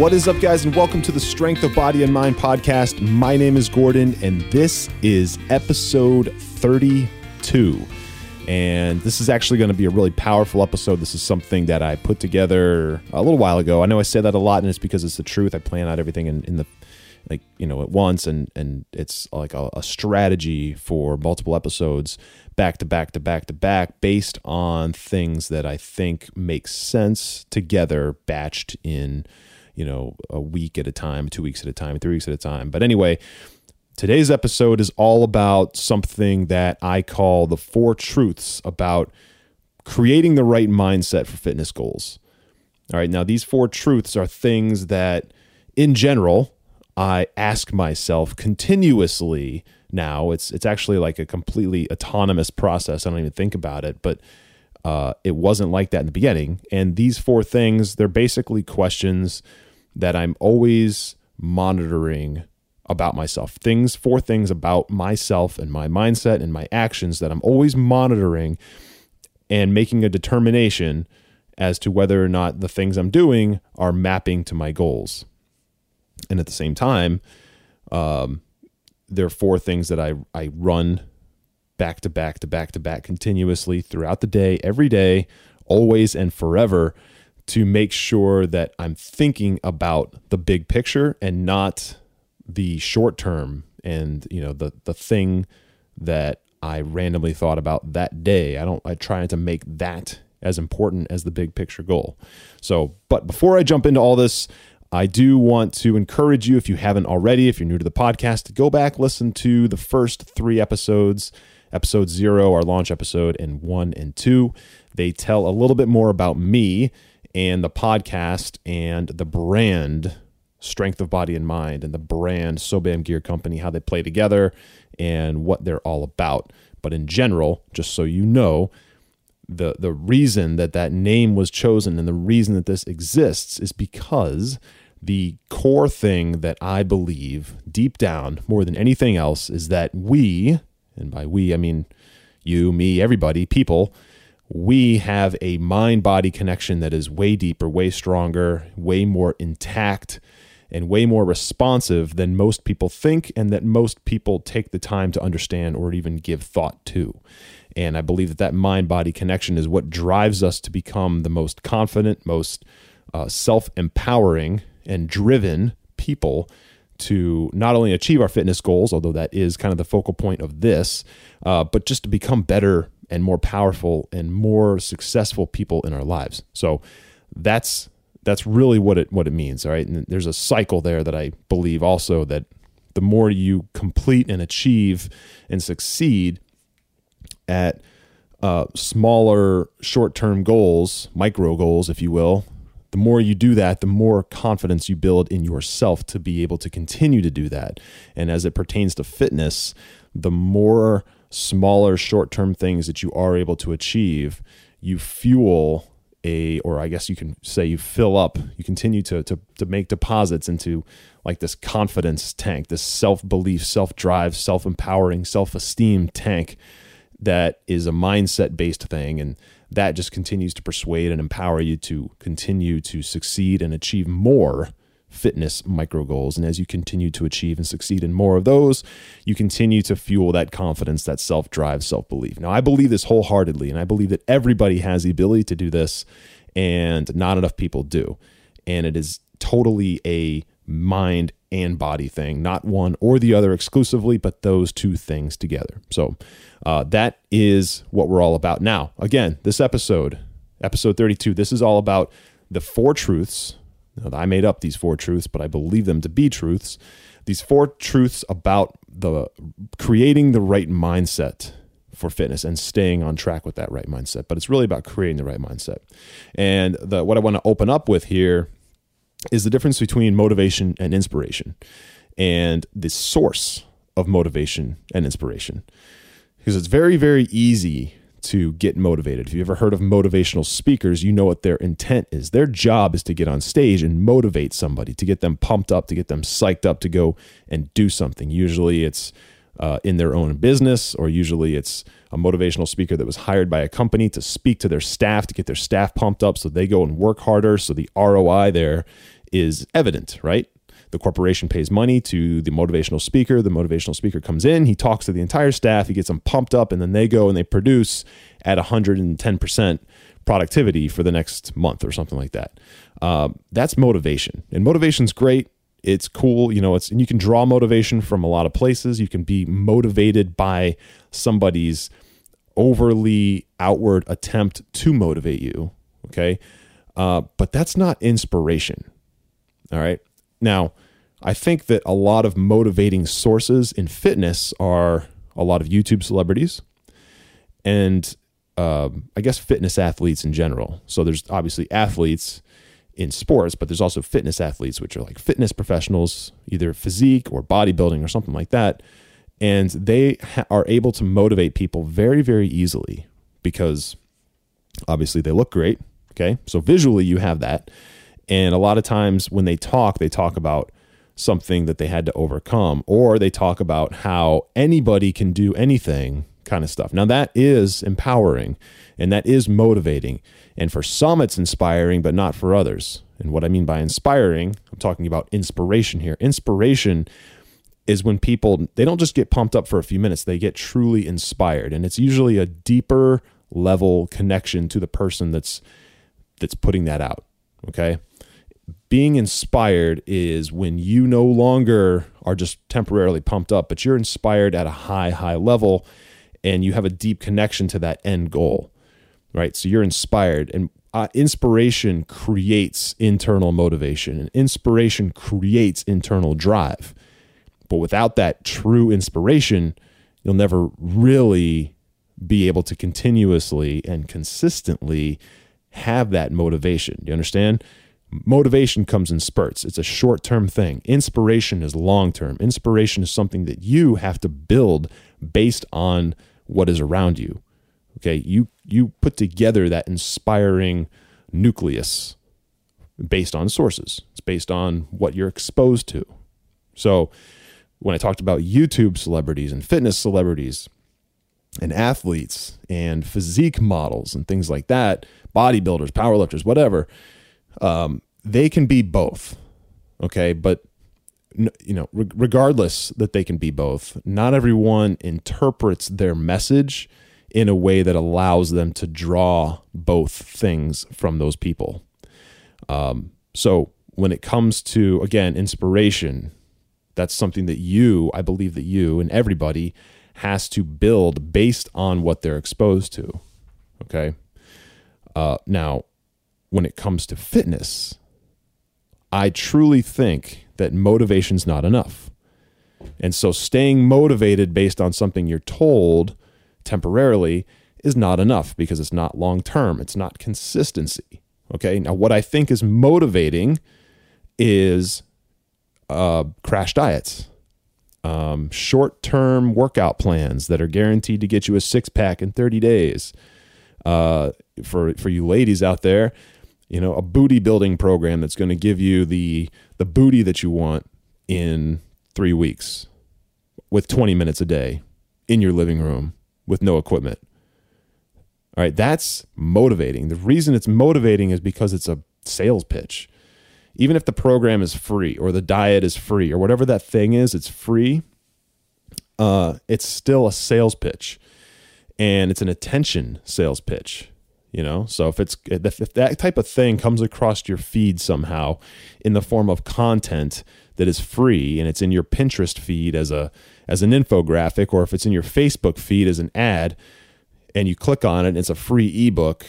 What is up, guys, and welcome to the Strength of Body and Mind podcast. My name is Gordon, and this is episode 32. And this is actually going to be a really powerful episode. This is something that I put together a little while ago. I know I say that a lot, and it's because it's the truth. I plan out everything in, in the like you know at once, and and it's like a, a strategy for multiple episodes back to back to back to back based on things that I think make sense together, batched in you know, a week at a time, two weeks at a time, three weeks at a time. But anyway, today's episode is all about something that I call the four truths about creating the right mindset for fitness goals. All right, now these four truths are things that, in general, I ask myself continuously now. It's it's actually like a completely autonomous process. I don't even think about it, but uh, it wasn't like that in the beginning. And these four things, they're basically questions that I'm always monitoring about myself. Things, four things about myself and my mindset and my actions that I'm always monitoring and making a determination as to whether or not the things I'm doing are mapping to my goals. And at the same time, um, there are four things that I, I run back to back to back to back continuously throughout the day, every day, always and forever to make sure that I'm thinking about the big picture and not the short term and you know the the thing that I randomly thought about that day. I don't I try to make that as important as the big picture goal. So, but before I jump into all this, I do want to encourage you if you haven't already, if you're new to the podcast, to go back listen to the first 3 episodes episode zero, our launch episode, and one and two. They tell a little bit more about me and the podcast and the brand Strength of Body and Mind and the brand Sobam Gear Company, how they play together and what they're all about. But in general, just so you know, the the reason that that name was chosen and the reason that this exists is because the core thing that I believe deep down more than anything else is that we and by we, I mean you, me, everybody, people, we have a mind body connection that is way deeper, way stronger, way more intact, and way more responsive than most people think, and that most people take the time to understand or even give thought to. And I believe that that mind body connection is what drives us to become the most confident, most uh, self empowering, and driven people to not only achieve our fitness goals, although that is kind of the focal point of this, uh, but just to become better and more powerful and more successful people in our lives. So that's that's really what it what it means. All right, and there's a cycle there that I believe also that the more you complete and achieve and succeed at uh, smaller short term goals, micro goals, if you will, the more you do that, the more confidence you build in yourself to be able to continue to do that. And as it pertains to fitness, the more smaller short term things that you are able to achieve, you fuel a, or I guess you can say you fill up, you continue to, to, to make deposits into like this confidence tank, this self belief, self drive, self empowering, self esteem tank that is a mindset based thing. And that just continues to persuade and empower you to continue to succeed and achieve more fitness micro goals. And as you continue to achieve and succeed in more of those, you continue to fuel that confidence, that self drive, self belief. Now, I believe this wholeheartedly, and I believe that everybody has the ability to do this, and not enough people do. And it is totally a mind and body thing, not one or the other exclusively, but those two things together. So uh, that is what we're all about. Now, again, this episode, episode 32, this is all about the four truths. Now, I made up these four truths, but I believe them to be truths these four truths about the creating the right mindset for fitness and staying on track with that right mindset. But it's really about creating the right mindset. And the what I want to open up with here is the difference between motivation and inspiration and the source of motivation and inspiration. Because it's very, very easy to get motivated. If you've ever heard of motivational speakers, you know what their intent is. Their job is to get on stage and motivate somebody, to get them pumped up, to get them psyched up to go and do something. Usually it's uh, in their own business, or usually it's a motivational speaker that was hired by a company to speak to their staff, to get their staff pumped up so they go and work harder. So the ROI there is evident, right? The corporation pays money to the motivational speaker. The motivational speaker comes in, he talks to the entire staff, he gets them pumped up, and then they go and they produce at 110% productivity for the next month or something like that. Uh, that's motivation. And motivation's great. It's cool, you know. It's and you can draw motivation from a lot of places. You can be motivated by somebody's overly outward attempt to motivate you. Okay, uh, but that's not inspiration. All right. Now, I think that a lot of motivating sources in fitness are a lot of YouTube celebrities and uh, I guess fitness athletes in general. So there's obviously athletes in sports, but there's also fitness athletes, which are like fitness professionals, either physique or bodybuilding or something like that. And they ha- are able to motivate people very, very easily because obviously they look great. Okay. So visually, you have that. And a lot of times when they talk, they talk about something that they had to overcome, or they talk about how anybody can do anything kind of stuff. Now, that is empowering and that is motivating. And for some, it's inspiring, but not for others. And what I mean by inspiring, I'm talking about inspiration here. Inspiration is when people they don't just get pumped up for a few minutes they get truly inspired and it's usually a deeper level connection to the person that's that's putting that out okay being inspired is when you no longer are just temporarily pumped up, but you're inspired at a high, high level and you have a deep connection to that end goal, right? So you're inspired, and uh, inspiration creates internal motivation, and inspiration creates internal drive. But without that true inspiration, you'll never really be able to continuously and consistently have that motivation. You understand? Motivation comes in spurts. It's a short term thing. Inspiration is long term. Inspiration is something that you have to build based on what is around you. Okay, you you put together that inspiring nucleus based on sources. It's based on what you're exposed to. So, when I talked about YouTube celebrities and fitness celebrities and athletes and physique models and things like that, bodybuilders, powerlifters, whatever, um, they can be both. Okay, but you know, regardless that they can be both, not everyone interprets their message in a way that allows them to draw both things from those people. Um, so when it comes to again inspiration, that's something that you, I believe that you and everybody has to build based on what they're exposed to. Okay. Uh, now, when it comes to fitness, I truly think that motivation's not enough. And so staying motivated based on something you're told temporarily is not enough because it's not long term, it's not consistency. Okay. Now, what I think is motivating is uh, crash diets, um, short term workout plans that are guaranteed to get you a six pack in 30 days. Uh, for, for you ladies out there, you know, a booty building program that's going to give you the the booty that you want in 3 weeks with 20 minutes a day in your living room with no equipment. All right, that's motivating. The reason it's motivating is because it's a sales pitch. Even if the program is free or the diet is free or whatever that thing is, it's free. Uh, it's still a sales pitch, and it's an attention sales pitch you know? So if it's if that type of thing comes across your feed somehow in the form of content that is free and it's in your pinterest feed as a as an infographic or if it's in your facebook feed as an ad and you click on it and it's a free ebook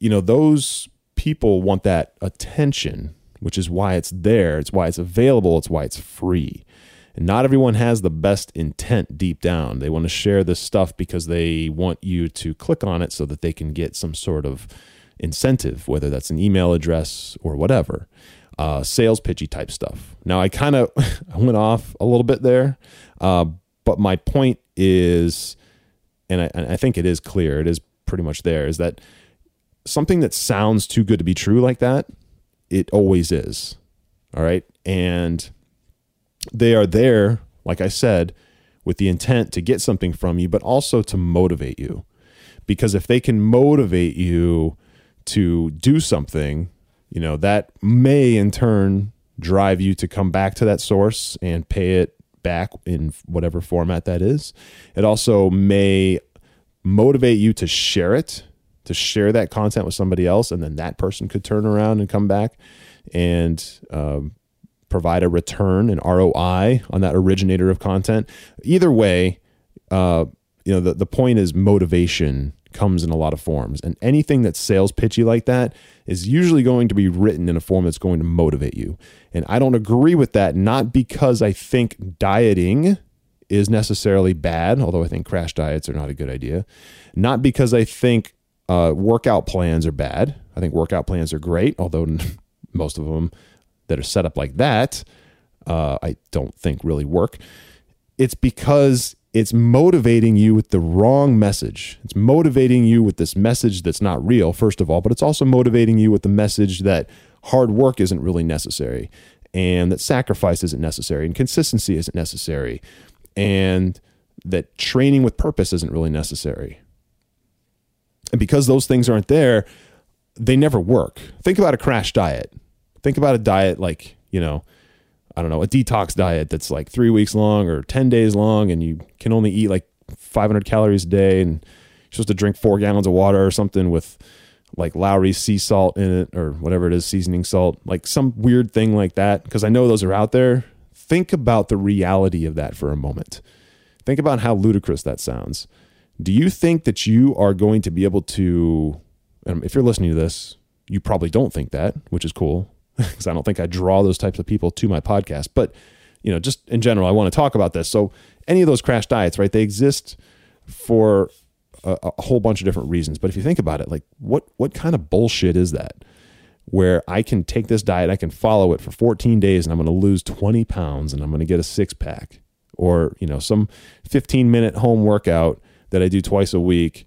you know those people want that attention which is why it's there. It's why it's available. It's why it's free And not everyone has the best intent deep down. They want to share this stuff because they want you to click on it so that they can get some sort of incentive, whether that's an email address or whatever. Uh, sales pitchy type stuff. Now, I kind of went off a little bit there, uh, but my point is, and I, and I think it is clear, it is pretty much there, is that something that sounds too good to be true like that, it always is. All right. And they are there, like I said, with the intent to get something from you, but also to motivate you. Because if they can motivate you to do something, you know, that may in turn drive you to come back to that source and pay it back in whatever format that is. It also may motivate you to share it, to share that content with somebody else, and then that person could turn around and come back and um, provide a return, an ROI on that originator of content. Either way, uh, you know, the, the point is motivation comes in a lot of forms. And anything that's sales pitchy like that is usually going to be written in a form that's going to motivate you. And I don't agree with that, not because I think dieting is necessarily bad, although I think crash diets are not a good idea. Not because I think uh, workout plans are bad. I think workout plans are great, although most of them that are set up like that, uh, I don't think really work. It's because it's motivating you with the wrong message. It's motivating you with this message that's not real, first of all, but it's also motivating you with the message that hard work isn't really necessary and that sacrifice isn't necessary and consistency isn't necessary and that training with purpose isn't really necessary. And because those things aren't there, they never work. Think about a crash diet. Think about a diet like, you know, I don't know, a detox diet that's like three weeks long or 10 days long, and you can only eat like 500 calories a day, and you're supposed to drink four gallons of water or something with like Lawry's sea salt in it or whatever it is, seasoning salt, like some weird thing like that. Because I know those are out there. Think about the reality of that for a moment. Think about how ludicrous that sounds. Do you think that you are going to be able to, if you're listening to this, you probably don't think that, which is cool because I don't think I draw those types of people to my podcast. But you know, just in general, I want to talk about this. So any of those crash diets, right? They exist for a, a, whole bunch of different reasons. But if you think about it, like what what kind of bullshit is that? Where I can take this diet, I can follow it for 14 days, and I'm going to lose 20 pounds, and I'm going to get a six pack, or you know, some 15 minute home workout that I do twice a week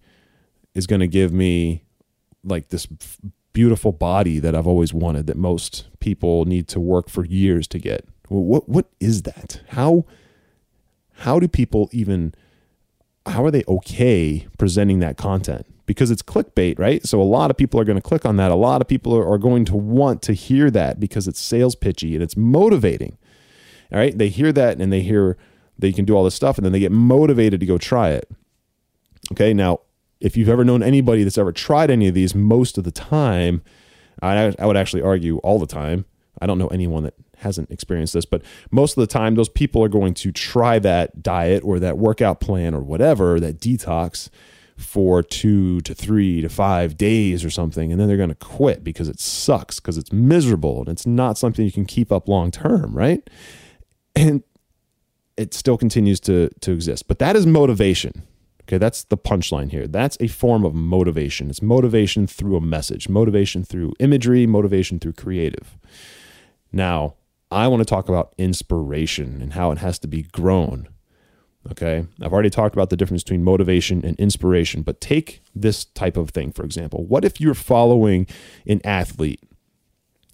is going to give me like this beautiful body that I've always wanted that most people need to work for years to get. What what is that? How how do people even how are they okay presenting that content? Because it's clickbait, right? So a lot of people are going to click on that. A lot of people are, are going to want to hear that because it's sales pitchy and it's motivating. All right. They hear that and they hear they can do all this stuff and then they get motivated to go try it. Okay. Now, if you've ever known anybody that's ever tried any of these, most of the time, I, I would actually argue all the time. I don't know anyone that hasn't experienced this, but most of the time, those people are going to try that diet or that workout plan or whatever, that detox for two to three to five days or something. And then they're going to quit because it sucks, because it's miserable and it's not something you can keep up long term, right? And it still continues to, to exist. But that is motivation. Okay, that's the punchline here. That's a form of motivation. It's motivation through a message, motivation through imagery, motivation through creative. Now, I want to talk about inspiration and how it has to be grown. Okay, I've already talked about the difference between motivation and inspiration, but take this type of thing, for example. What if you're following an athlete?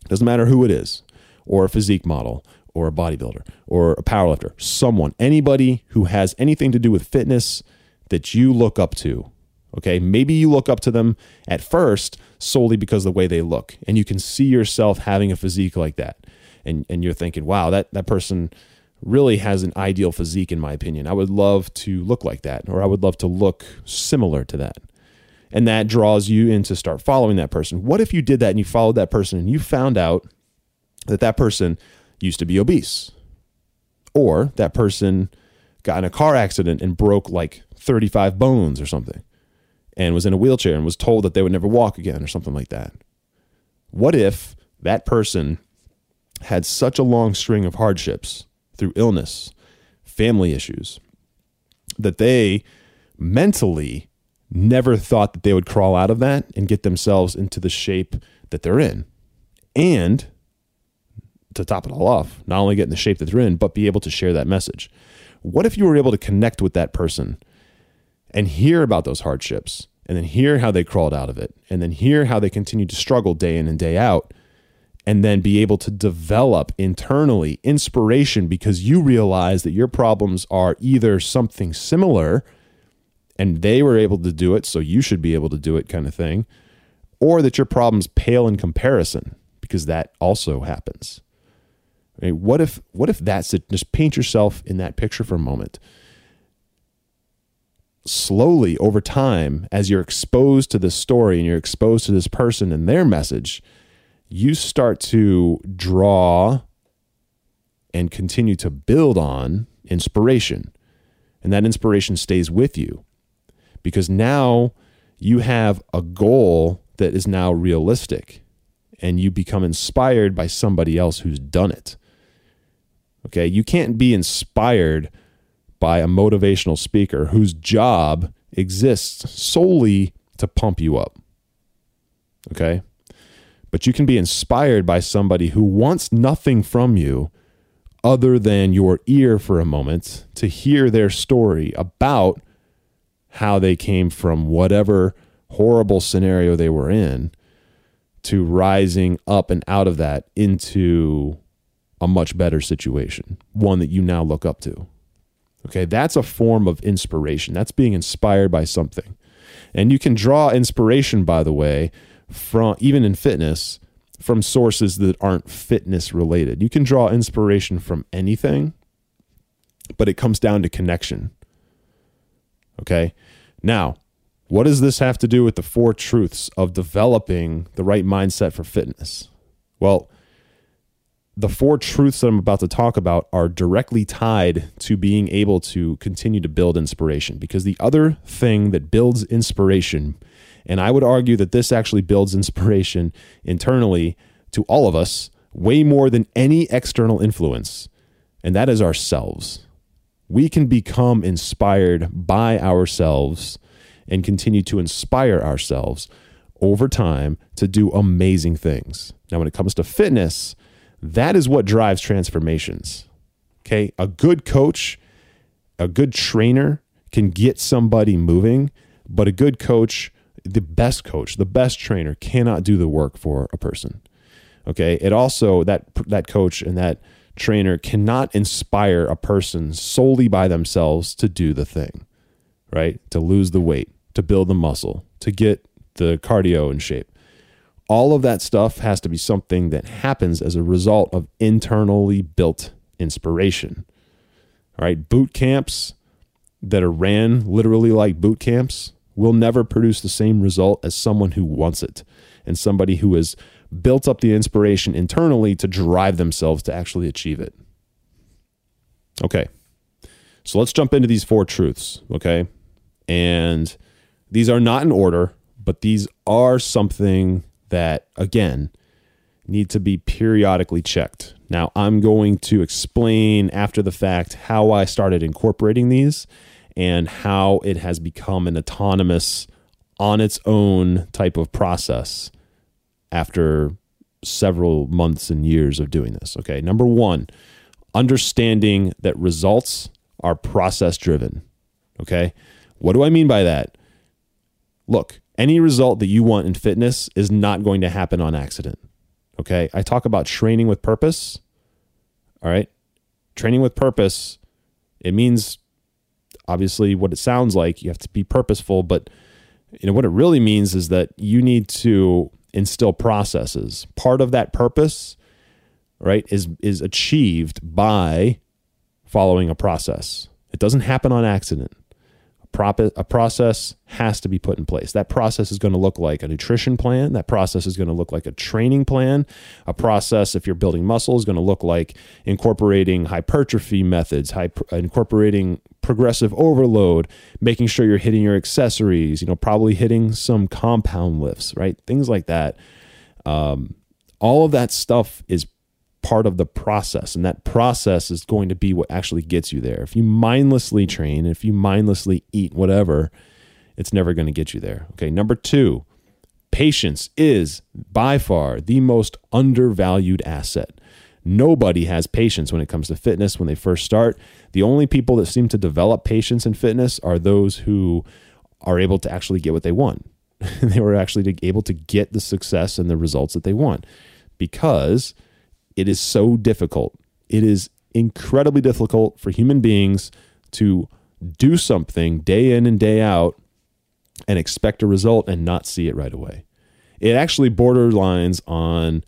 Doesn't matter who it is, or a physique model, or a bodybuilder, or a powerlifter, someone, anybody who has anything to do with fitness that you look up to. Okay. Maybe you look up to them at first solely because the way they look, and you can see yourself having a physique like that. And, and you're thinking, wow, that, that person really has an ideal physique, in my opinion. I would love to look like that, or I would love to look similar to that. And that draws you in to start following that person. What if you did that and you followed that person and you found out that that person used to be obese? Or that person got in a car accident and broke like 35 bones or something and was in a wheelchair and was told that they would never walk again or something like that. What if that person had such a long string of hardships through illness family issues that they mentally never thought that they would crawl out of that and get themselves into the shape that they're in. And to top it all off, not only get in the shape that they're in, but be able to share that message. What if you were able to connect with that person and hear about those hardships and then hear how they crawled out of it and then hear how they continued to struggle day in and day out and then be able to develop internally inspiration because you realize that your problems are either something similar and they were able to do it, so you should be able to do it, kind of thing, or that your problems pale in comparison because that also happens. I mean, what if what if that's it? Just paint yourself in that picture for a moment. Slowly over time, as you're exposed to this story and you're exposed to this person and their message, you start to draw and continue to build on inspiration. And that inspiration stays with you because now you have a goal that is now realistic and you become inspired by somebody else who's done it. Okay. You can't be inspired by a motivational speaker whose job exists solely to pump you up. Okay but you can be inspired by somebody who wants nothing from you other than your ear for a moment to hear their story about how they came from whatever horrible scenario they were in to rising up and out of that into a much better situation, one that you now look up to. Okay, that's a form of inspiration. That's being inspired by something. And you can draw inspiration, by the way, from even in fitness from sources that aren't fitness related. You can draw inspiration from anything, but it comes down to connection. Okay? Now, what does this have to do with the four truths of developing the right mindset for fitness? Well, the four truths that I'm about to talk about are directly tied to being able to continue to build inspiration because the other thing that builds inspiration and I would argue that this actually builds inspiration internally to all of us way more than any external influence, and that is ourselves. We can become inspired by ourselves and continue to inspire ourselves over time to do amazing things. Now, when it comes to fitness, that is what drives transformations. Okay. A good coach, a good trainer can get somebody moving, but a good coach the best coach, the best trainer cannot do the work for a person. Okay. It also, that, that coach and that trainer cannot inspire a person solely by themselves to do the thing, right? To lose the weight, to build the muscle, to get the cardio in shape. All of that stuff has to be something that happens as a result of internally built inspiration. All right. Boot camps that are ran literally like boot camps will never produce the same result as someone who wants it and somebody who has built up the inspiration internally to drive themselves to actually achieve it. Okay. So let's jump into these four truths, okay? And these are not in order, but these are something that, again, need to be periodically checked. Now, I'm going to explain after the fact how I started incorporating these and how it has become an autonomous, on its own type of process after several months and years of doing this. Okay, number one, understanding that results are process driven. Okay, what do I mean by that? Look, any result that you want in fitness is not going to happen on accident. Okay, I talk about training with purpose. All right, training with purpose, it means obviously what it sounds like. You have to be purposeful, but you know what it really means is that you need to instill processes. Part of that purpose, right, is is achieved by following a process. It doesn't happen on accident a process has to be put in place. That process is going to look like a nutrition plan. That process is going to look like a training plan. A process, if you're building muscle, is going to look like incorporating hypertrophy methods, incorporating progressive overload, making sure you're hitting your accessories, you know, probably hitting some compound lifts, right? Things like that. Um, all of that stuff is part of the process. And that process is going to be what actually gets you there. If you mindlessly train, if you mindlessly eat whatever, it's never going to get you there. Okay. Number two, patience is by far the most undervalued asset. Nobody has patience when it comes to fitness when they first start. The only people that seem to develop patience in fitness are those who are able to actually get what they want. they were actually able to get the success and the results that they want because it is so difficult. It is incredibly difficult for human beings to do something day in and day out and expect a result and not see it right away. It actually borderlines on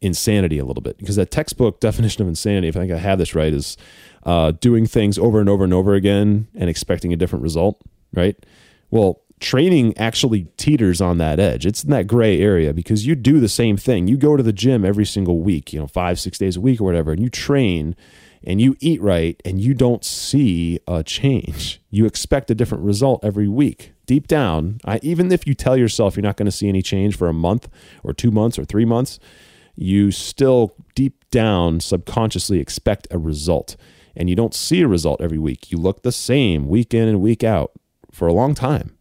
insanity a little bit because that textbook definition of insanity, if I think I have this right, is uh, doing things over and over and over again and expecting a different result, right? Well, training actually teeters on that edge. It's in that gray area because you do the same thing. You go to the gym every single week, you know, five, six days a week or whatever, and you train and you eat right and you don't see a change. You expect a different result every week. Deep down, I, even if you tell yourself you're not going to see any change for a month or two months or three months, you still deep down subconsciously expect a result. And you don't see a result every week. You look the same week in and week out for a long time.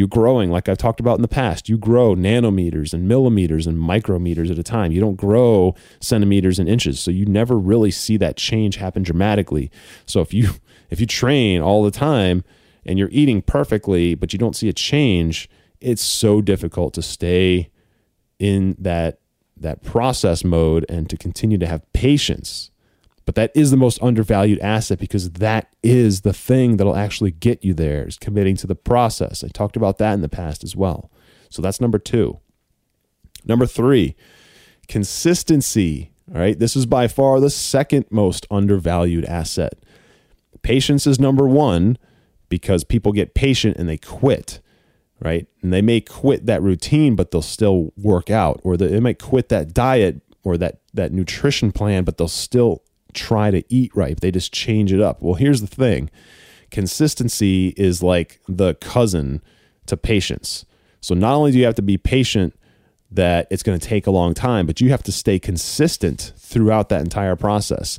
You're growing, like I've talked about in the past. You grow nanometers and millimeters and micrometers at a time. You don't grow centimeters and inches. So you never really see that change happen dramatically. So if you if you train all the time and you're eating perfectly, but you don't see a change, it's so difficult to stay in that that process mode and to continue to have patience but that is the most undervalued asset because that is the thing that'll actually get you there is committing to the process. I talked about that in the past as well. So that's number two. Number three, consistency. All right. This is by far the second most undervalued asset. Patience is number one because people get patient and they quit right? And they may quit that routine, but they'll still work out, or they might quit that diet or that that nutrition plan, but they'll still try to eat right. They just change it up. Well, here's the thing consistency is like the cousin to patience. So not only do you have to be patient that it's going to take a long time, but you have to stay consistent throughout that entire process.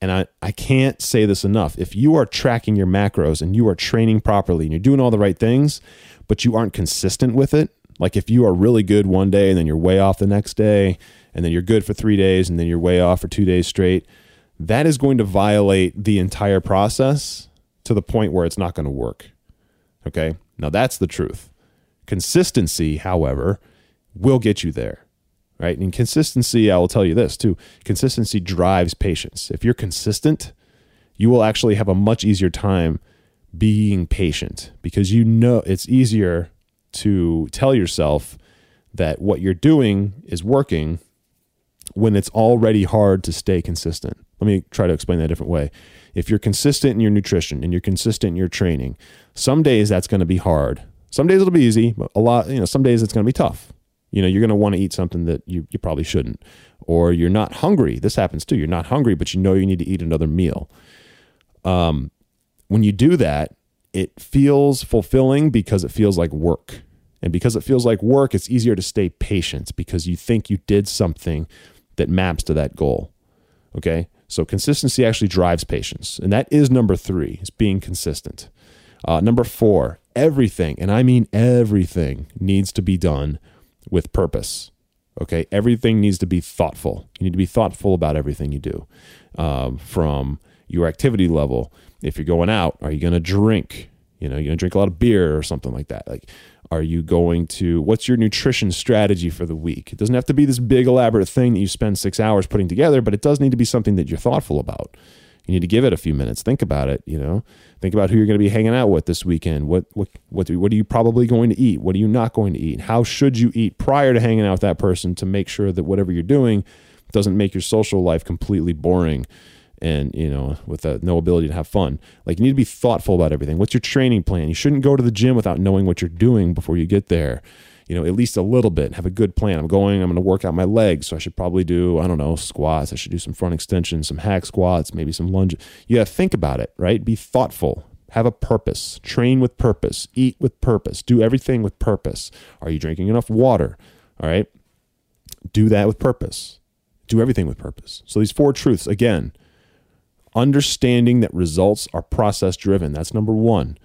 And I, I can't say this enough. If you are tracking your macros and you are training properly and you're doing all the right things, but you aren't consistent with it, like if you are really good one day and then you're way off the next day, and then you're good for three days and then you're way off for two days straight, that is going to violate the entire process to the point where it's not going to work. Okay. Now that's the truth. Consistency, however, will get you there. Right. And consistency, I will tell you this too consistency drives patience. If you're consistent, you will actually have a much easier time being patient because you know it's easier to tell yourself that what you're doing is working when it's already hard to stay consistent. Let me try to explain that a different way. If you're consistent in your nutrition and you're consistent in your training, some days that's going to be hard. Some days it'll be easy, but a lot, you know, some days it's going to be tough. You know, you're going to want to eat something that you, you probably shouldn't, or you're not hungry. This happens too. You're not hungry, but you know you need to eat another meal. Um, when you do that, it feels fulfilling because it feels like work. And because it feels like work, it's easier to stay patient because you think you did something that maps to that goal. Okay. So consistency actually drives patience. And that is number three, is being consistent. Uh, number four, everything, and I mean everything, needs to be done with purpose. Okay. Everything needs to be thoughtful. You need to be thoughtful about everything you do um, from your activity level. If you're going out, are you going to drink? You know, you're going to drink a lot of beer or something like that. Like, are you going to, what's your nutrition strategy for the week? It doesn't have to be this big, elaborate thing that you spend six hours putting together, but it does need to be something that you're thoughtful about. You need to give it a few minutes. Think about it. You know, think about who you're going to be hanging out with this weekend. What what what do, what are you probably going to eat? What are you not going to eat? How should you eat prior to hanging out with that person to make sure that whatever you're doing doesn't make your social life completely boring and you know with no ability to have fun. Like you need to be thoughtful about everything. What's your training plan? You shouldn't go to the gym without knowing what you're doing before you get there. You know at least a little bit. Have a good plan. I'm going i'm going to work out my legs. So i should probably do i don't know squats. I should do some front extensions some hack squats maybe some lunges you got to think about it right? Be thoughtful. Have a purpose. Train with purpose. Eat with purpose. Do everything with purpose. Are you drinking enough water? All right? Do that with purpose. Do everything with purpose. So these four truths, again, understanding that results are process driven. That's number one.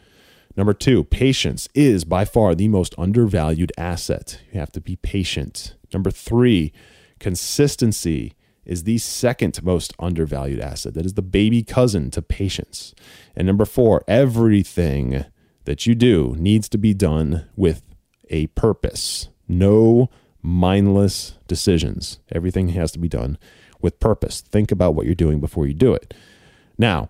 Number two, patience is by far the most undervalued asset. You have to be patient. Number three, consistency is the second most undervalued asset. That is the baby cousin to patience. And number four, everything that you do needs to be done with a purpose. No mindless decisions. Everything has to be done with purpose. Think about what you're doing before you do it. Now,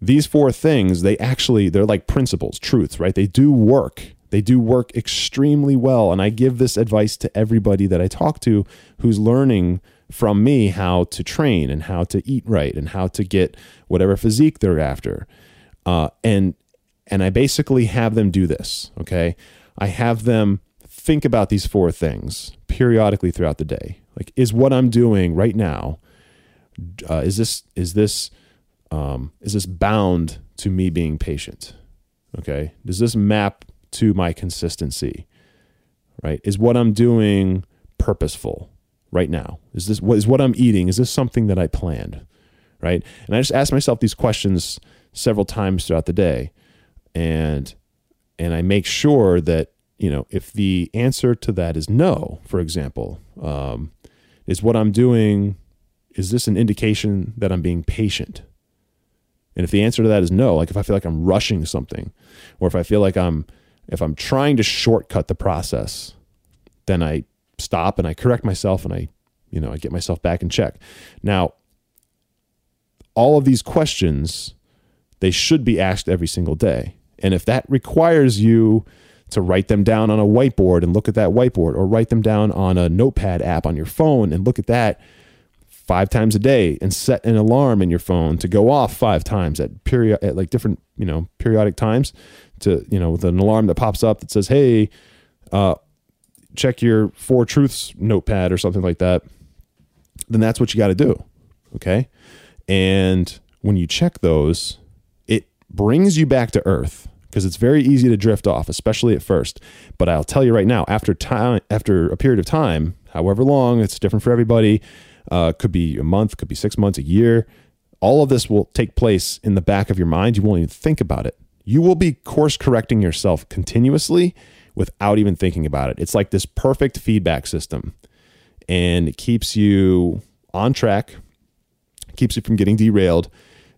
these four things, they actually, they're like principles, truths, right? They do work. They do work extremely well. And I give this advice to everybody that I talk to who's learning from me how to train and how to eat right and how to get whatever physique they're after. Uh, and and I basically have them do this. Okay, I have them think about these four things periodically throughout the day. Like, is what I'm doing right now? Uh, is this is this um, is this bound to me being patient? Okay, does this map to my consistency? Right, is what I'm doing purposeful right now? Is this what is what I'm eating? Is this something that I planned? Right, and I just ask myself these questions several times throughout the day, and and I make sure that you know, if the answer to that is no, for example, um, is what I'm doing, is this an indication that I'm being patient? And if the answer to that is no, like if I feel like I'm rushing something, or if I feel like I'm, if I'm trying to shortcut the process, then I stop and I correct myself and I, you know, I get myself back in check. Now, all of these questions, they should be asked every single day. And if that requires you to write them down on a whiteboard and look at that whiteboard, or write them down on a notepad app on your phone and look at that five times a day and set an alarm in your phone to go off five times at period at like different you know periodic times to you know with an alarm that pops up that says hey uh, check your four truths notepad or something like that then that's what you got to do okay and when you check those it brings you back to earth because it's very easy to drift off, especially at first. But I'll tell you right now, after time, after a period of time, however long, it's different for everybody. Uh, could be a month, could be six months, a year. All of this will take place in the back of your mind. You won't even think about it. You will be course correcting yourself continuously without even thinking about it. It's like this perfect feedback system, and it keeps you on track, keeps you from getting derailed.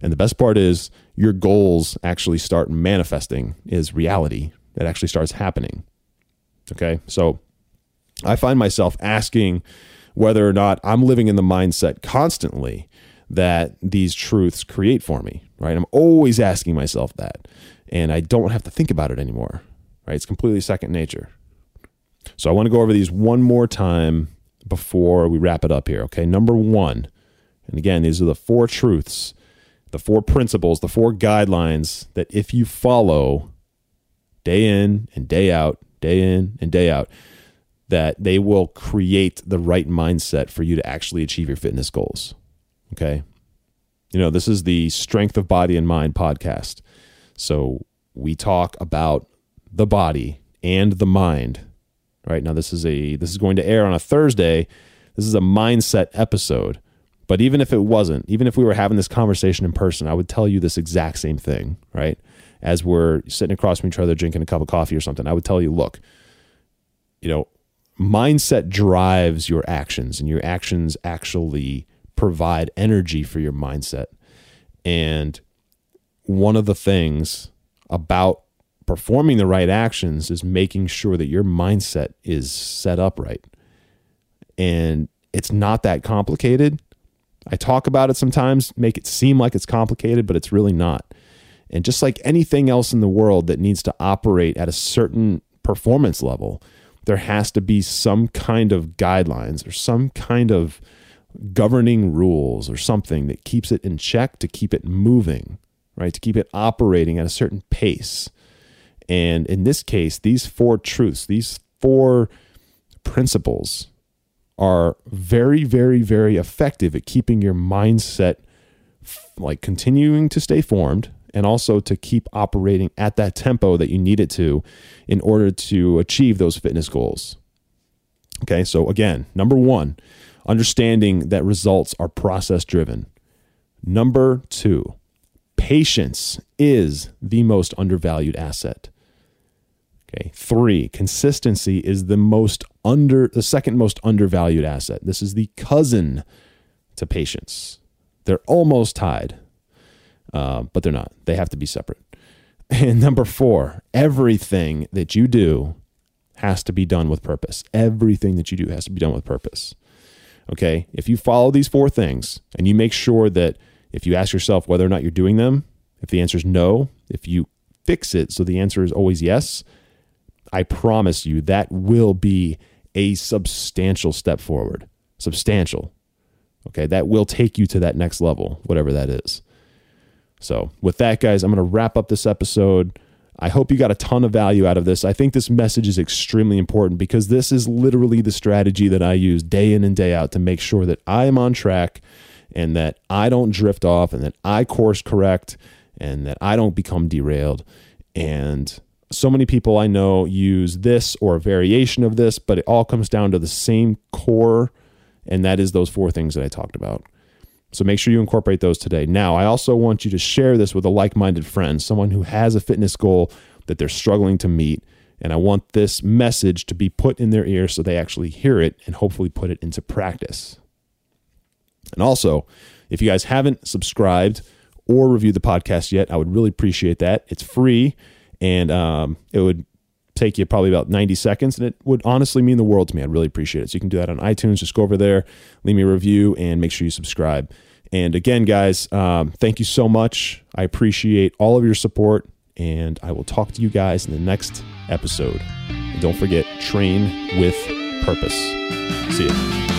And the best part is your goals actually start manifesting is reality It actually starts happening. Okay. So I find myself asking whether or not I'm living in the mindset constantly that these truths create for me, right? I'm always asking myself that. And I don't have to think about it anymore, right? It's completely second nature. So I want to go over these one more time before we wrap it up here, okay? Number one, and again, these are the four truths the four principles, the four guidelines that if you follow day in and day out, day in and day out, that they will create the right mindset for you to actually achieve your fitness goals. Okay. You know, this is the Strength of Body and Mind podcast. So we talk about the body and the mind. Right now, this is a this is going to air on a Thursday. This is a mindset episode. But even if it wasn't, even if we were having this conversation in person, I would tell you this exact same thing, right? As we're sitting across from each other drinking a cup of coffee or something, I would tell you, look, you know, mindset drives your actions, and your actions actually provide energy for your mindset. And one of the things about performing the right actions is making sure that your mindset is set up right. And it's not that complicated I talk about it sometimes, make it seem like it's complicated, but it's really not. And just like anything else in the world that needs to operate at a certain performance level, there has to be some kind of guidelines or some kind of governing rules or something that keeps it in check to keep it moving, right? To keep it operating at a certain pace. And in this case, these four truths, these four principles are very, very, very effective at keeping your mindset like continuing to stay formed and also to keep operating at that tempo that you need it to in order to achieve those fitness goals. Okay, so again, number one, understanding that results are process driven. Number two, patience is the most undervalued asset. Okay. Three, consistency is the most under the second most undervalued asset. This is the cousin to patience. They're almost tied, uh, but they're not. They have to be separate. And number four, everything that you do has to be done with purpose. Everything that you do has to be done with purpose. Okay. If you follow these four things and you make sure that if you ask yourself whether or not you're doing them, if the answer is no, if you fix it so the answer is always yes, I promise you that will be a substantial step forward. Substantial. Okay, that will take you to that next level, whatever that is. So, with that, guys, I'm going to wrap up this episode. I hope you got a ton of value out of this. I think this message is extremely important because this is literally the strategy that I use day in and day out to make sure that I am on track and that I don't drift off and that I course correct and that I don't become derailed. And so many people I know use this or a variation of this, but it all comes down to the same core, and that is those four things that I talked about. So make sure you incorporate those today. Now, I also want you to share this with a like minded friend, someone who has a fitness goal that they're struggling to meet. And I want this message to be put in their ear so they actually hear it and hopefully put it into practice. And also, if you guys haven't subscribed or reviewed the podcast yet, I would really appreciate that. It's free and um, it would take you probably about 90 seconds and it would honestly mean the world to me. I'd really appreciate it. So you can do that on itunes. Just go over there leave me a review and make sure you subscribe. And again guys um, thank you so much. I appreciate all of your support and i will talk to you guys in the next episode. And don't forget train with purpose. See you